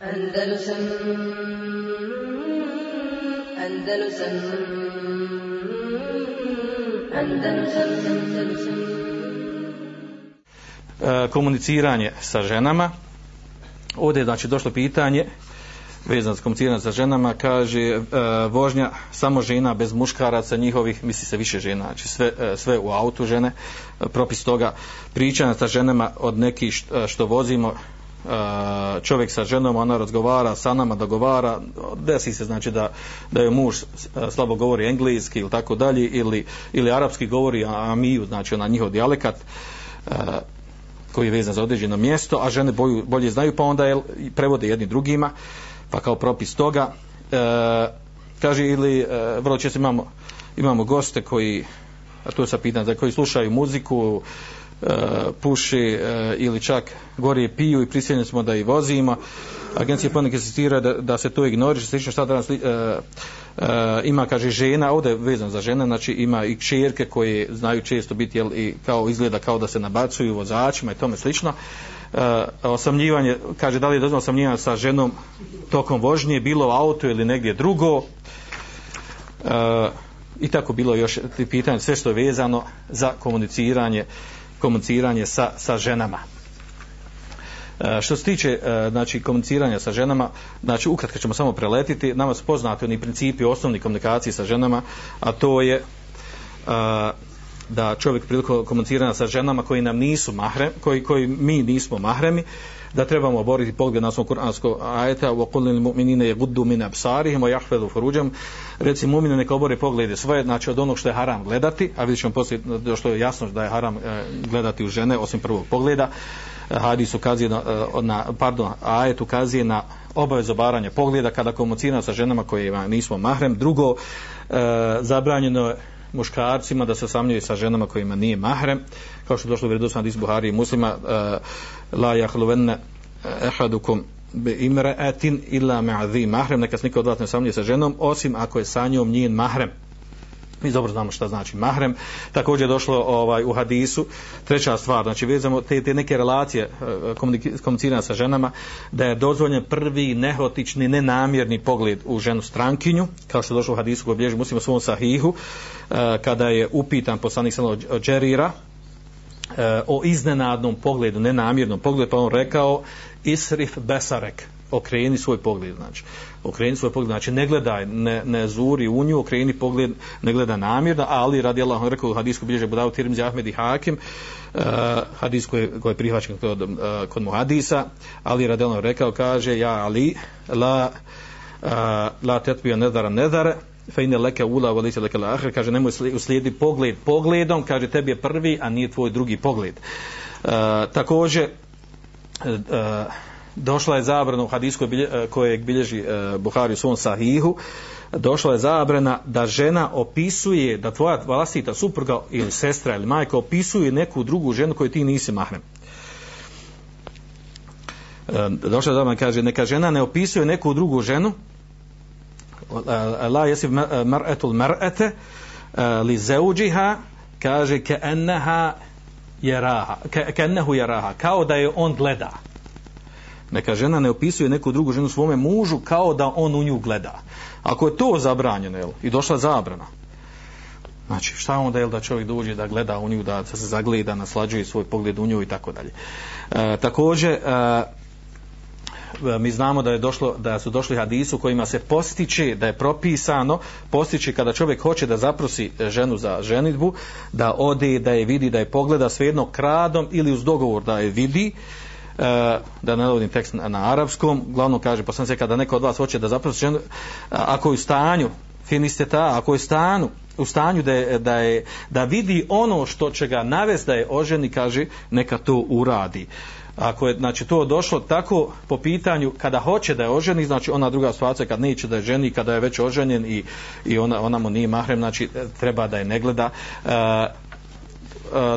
Andalusam Andalusam Andalusam Andalusam. E, komuniciranje sa ženama. Ovdje je znači došlo pitanje vezano za komuniciranje sa ženama, kaže e, vožnja samo žena bez muškaraca njihovih, misli se više žena, znači sve, e, sve u autu žene, e, propis toga pričanja sa ženama od nekih što, e, što vozimo, E, čovjek sa ženom, ona razgovara sa nama, dogovara, desi se znači da, da je muž e, slabo govori engleski ili tako dalje, ili, ili arapski govori amiju, znači ona njihov dijalekat, e, koji je vezan za određeno mjesto, a žene boju, bolje znaju, pa onda je, prevode jedni drugima, pa kao propis toga, e, kaže, ili e, vrlo često imamo, imamo goste koji, a to se pitan, za koji slušaju muziku, puše puši e, ili čak gore piju i prisiljeni smo da i vozimo. Agencija ponekad insistira da, da se to ignoriše, slično šta danas e, e, ima, kaže, žena, ovdje je vezan za žene, znači ima i kćerke koje znaju često biti, jel, i kao izgleda kao da se nabacuju vozačima i tome slično. E, osamljivanje, kaže, da li je dozvoljeno osamljivanje sa ženom tokom vožnje, bilo u auto ili negdje drugo. E, I tako bilo još pitanje, sve što je vezano za komuniciranje, komuniciranje sa, sa ženama. E, što se tiče e, znači komuniciranja sa ženama, znači ukratko ćemo samo preletiti, nama su poznati oni principi osnovni komunikacije sa ženama, a to je e, da čovjek prilikom komuniciranja sa ženama koji nam nisu mahrem, koji, koji mi nismo mahremi, da trebamo boriti pogled na svom kuransko ajeta wa qul lil mu'minina yaghuddu min absarihim wa yahfazu furujahum. Reci mu'mine neka obore poglede svoje znači od onog što je haram gledati a vidićemo poslije što je jasno da je haram e, gledati u žene osim prvog pogleda. Hadis ukazuje na, e, na pardon ajet ukazuje na obavezu baranja pogleda kada komunicira sa ženama koje nismo mahrem. Drugo e, zabranjeno muškarcima da se samljuje sa ženama kojima nije mahrem. Kao što je došlo u vredosnom hadis Buhari i muslima uh, la jahluvenne ehadukum bi imra'atin illa ma'adhi mahrem. Neka se niko od vas ne samljuje sa ženom osim ako je sa njom njen mahrem mi dobro znamo šta znači mahrem. Također je došlo ovaj u hadisu. Treća stvar znači vezamo te, te neke relacije eh, komuniciranja sa ženama da je dozvoljen prvi nehotični nenamjerni pogled u ženu strankinju. Kao što je došlo u hadisu koji bilježi muslima svom sahihu eh, kada je upitan poslanik sallallahu Džerira eh, o iznenadnom pogledu nenamjernom pogledu pa on rekao isrif besarek okreni svoj pogled znači. Okreni svoj pogled, znači ne gledaj, ne, ne zuri u nju, okreni pogled, ne gleda namjerno, ali radi Allah, on rekao u hadisku bilježe Budavu Tirmizi Ahmed i Hakim, uh, hadis koji, koji je prihvaćen kod, uh, kod mu hadisa, ali radi Allah rekao, kaže, ja Ali, la, uh, la tetbija nedara nedare, fe ine leke ula volite leke lahre, kaže, nemoj uslijedi pogled pogledom, kaže, tebi je prvi, a nije tvoj drugi pogled. Uh, također, uh, došla je zabrana u hadisku eh, kojeg bilježi eh, Buhari u svom sahihu, došla je zabrana da žena opisuje, da tvoja vlastita supruga ili sestra ili majka opisuje neku drugu ženu koju ti nisi mahrem. Došla je zabrana, kaže, neka žena ne opisuje neku drugu ženu, la jesi eh, mar'etul mar'ete, li zeuđiha, kaže, ke enneha jeraha, ke ennehu jeraha, kao da je on gleda neka žena ne opisuje neku drugu ženu svome mužu kao da on u nju gleda. Ako je to zabranjeno jel, i došla zabrana, znači šta onda je da čovjek dođe da gleda u nju, da se zagleda, naslađuje svoj pogled u nju i tako dalje. E, također, e, e, mi znamo da je došlo da su došli hadisu kojima se postiče da je propisano postiče kada čovjek hoće da zaprosi e, ženu za ženitbu da ode da je vidi da je pogleda svejedno kradom ili uz dogovor da je vidi E, da ne navodim tekst na, arapskom, glavno kaže, pa sam se kada neko od vas hoće da zaprosi ženu, ako je u stanju, finiste ta, ako je u stanju, u stanju da, je, da, je, da vidi ono što će ga navest da je oženi, kaže, neka to uradi. Ako je znači, to došlo tako po pitanju kada hoće da je oženi, znači ona druga situacija kad neće da je ženi, kada je već oženjen i, i ona, ona mu nije mahrem, znači treba da je ne gleda. E, e,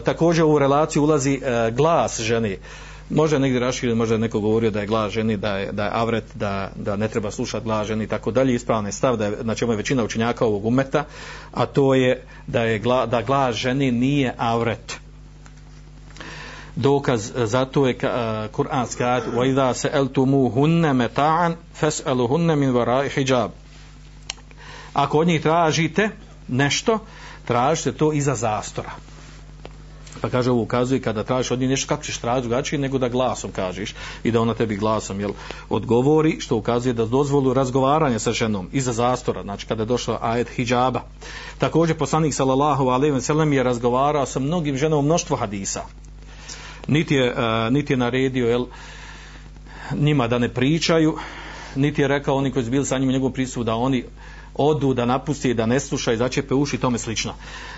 također u relaciju ulazi e, glas ženi. E, može negdje raširio, je neko govorio da je glas ženi, da je, da je avret, da, da ne treba slušati glas ženi i tako dalje, ispravan je stav da je, znači čemu je većina učenjaka ovog umeta, a to je da je gla, da glas ženi nije avret. dokaz za to je uh, kuranski ajet wa idha sa'altumuhunna mata'an fas'aluhunna min wara'i hijab. Ako od njih tražite nešto tražite to iza zastora pa kaže ovo ukazuje kada tražiš od nje nešto kako ćeš tražiti drugačije nego da glasom kažeš i da ona tebi glasom jel, odgovori što ukazuje da dozvolu razgovaranja sa ženom iza zastora znači kada je došao ajet hijjaba. također poslanik sallallahu alejhi ve sellem je razgovarao sa mnogim ženama mnoštvo hadisa niti je, uh, niti je naredio jel, njima da ne pričaju niti je rekao oni koji su bili sa njim u njegovom prisutu da oni odu, da napusti, da ne sluša i začepe uši i tome slično.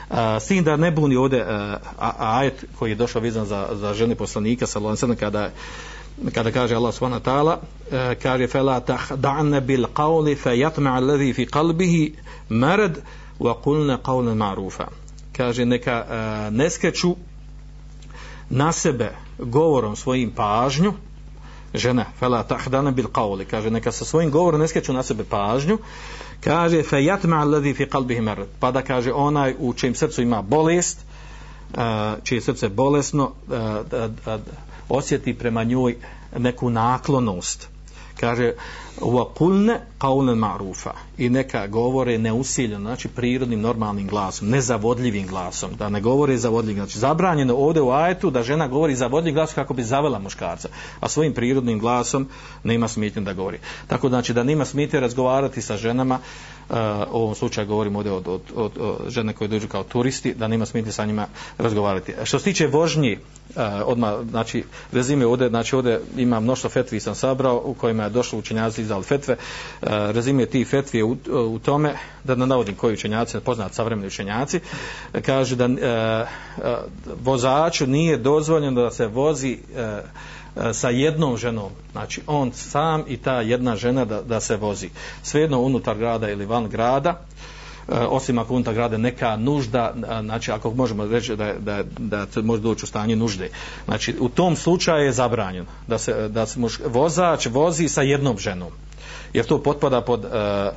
Uh, sin da ne buni ovdje uh, ajet koji je došao vizan za, za žene poslanika sa Lonsanom kada kada kaže Allah subhanahu wa ta'ala uh, kaže fela tahdanna bil qawli fayatma alladhi fi qalbihi marad wa qulna qawlan ma'rufa kaže neka uh, ne skreću na sebe govorom svojim pažnju žena fela tahdana bil qawli kaže neka sa svojim govorom ne skreću na sebe pažnju kaže fe yatma alladhi fi qalbihi marad. Pa da kaže onaj u čijem srcu ima bolest uh, čije srce bolesno uh, osjeti prema njoj neku naklonost. Kaže وَقُلْنَ قَوْلًا مَعْرُوفًا i neka govore neusiljeno znači prirodnim normalnim glasom nezavodljivim glasom. Da ne govore zavodljivim znači zabranjeno ovde u ajetu da žena govori zavodljivim glasom kako bi zavela muškarca a svojim prirodnim glasom nema smetnje da govori. Tako znači da nema smetnje razgovarati sa ženama uh, u ovom slučaju govorimo ovdje od, od, od, od žene koje dođu kao turisti da nema smetnje sa njima razgovarati. E, što se tiče vožnji uh, eh, odmah znači rezime ovdje znači ovdje ima mnoštvo fetvi sam sabrao u kojima je došlo učenjaci izdali fetve. E, uh, rezime ti fetvi u, e, u tome da ne navodim koji učenjaci poznat savremeni učenjaci kaže da e, vozaču nije dozvoljeno da se vozi sa jednom ženom, znači on sam i ta jedna žena da, da se vozi. Svejedno unutar grada ili van grada, E, osim ako unutar grada neka nužda, e, znači ako možemo reći da, da, da može doći u stanje nužde. Znači u tom slučaju je zabranjeno da se, da se muš, vozač vozi sa jednom ženom. Jer to potpada pod, e,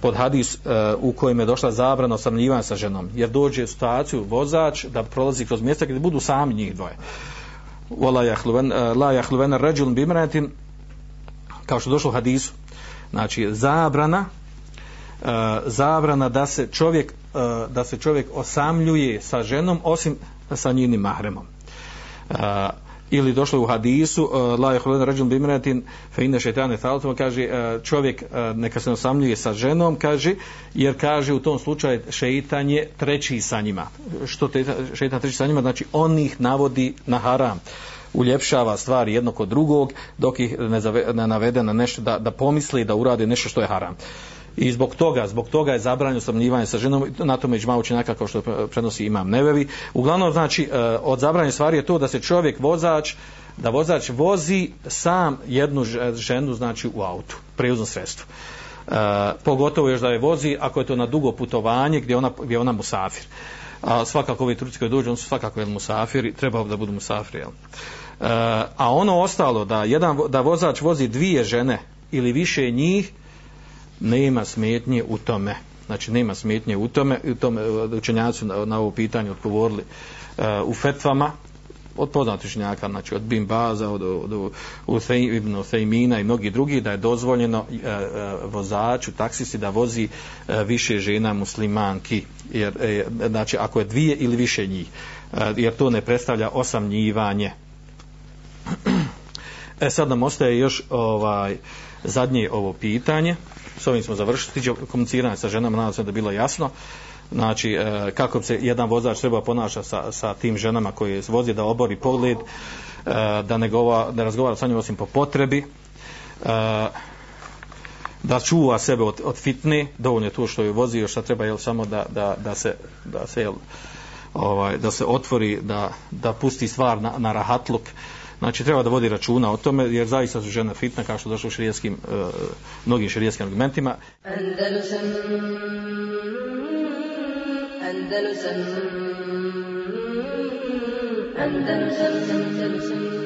pod hadis u kojem je došla zabrana osamljivanja sa ženom. Jer dođe u situaciju vozač da prolazi kroz mjesta gdje budu sami njih dvoje wala jahluven, la jahluven ar-rajul kao što došlo u hadisu znači zabrana E, zabrana da se čovjek uh, da se čovjek osamljuje sa ženom osim sa njenim mahremom. Uh, ili došlo u hadisu la yahluvan rajul bimratin fa inna shaytana thalatu kaže čovjek neka se osamljuje sa ženom kaže jer kaže u tom slučaju šejtan je treći sa njima. Što te šejtan treći sa njima? Znači on ih navodi na haram. Uljepšava stvari jedno kod drugog dok ih ne, zave, ne navede na nešto da, da pomisli da uradi nešto što je haram i zbog toga, zbog toga je zabranjeno samljivanje sa ženom, na tome iđma učenjaka kao što prenosi imam nevevi. Uglavnom, znači, e, od zabranjene stvari je to da se čovjek vozač, da vozač vozi sam jednu ženu, znači, u autu, prijuzno sredstvo. E, pogotovo još da je vozi, ako je to na dugo putovanje, gdje ona, gdje ona musafir. A svakako ovi turci koji dođu, on su svakako jel, musafiri, treba da budu musafiri, jel. E, a ono ostalo, da, jedan, da vozač vozi dvije žene ili više njih, nema smetnje u tome. Znači, nema smetnje u tome, u tome e, učenjaci na, na ovo pitanje odgovorili uh, u fetvama, od poznatih učenjaka, znači od Bin Baza, od, od, od Ibn Uthejmina i mnogi drugi, da je dozvoljeno e, e, vozaču, taksisti, da vozi e, više žena muslimanki, jer, e, znači, ako je dvije ili više njih, e, jer to ne predstavlja osamnjivanje. e sad nam ostaje još ovaj zadnje ovo pitanje s ovim smo završili, tiđe komuniciranje sa ženama, nadam se da je bilo jasno, znači e, kako se jedan vozač treba ponaša sa, sa tim ženama koje vozi da obori pogled, e, da ne, gova, da razgovara sa njim osim po potrebi, e, da čuva sebe od, od fitne, dovoljno je to što je vozi, što šta treba je samo da, da, da se, da se jel, ovaj, da se otvori, da, da pusti stvar na, na rahatluk, Znači treba da vodi računa o tome jer zaista su žene fitna kao što došlo u širijeskim, uh, e, mnogim širijeskim argumentima. Andalusam, Andalusam, Andalusam, Andalusam, Andalusam.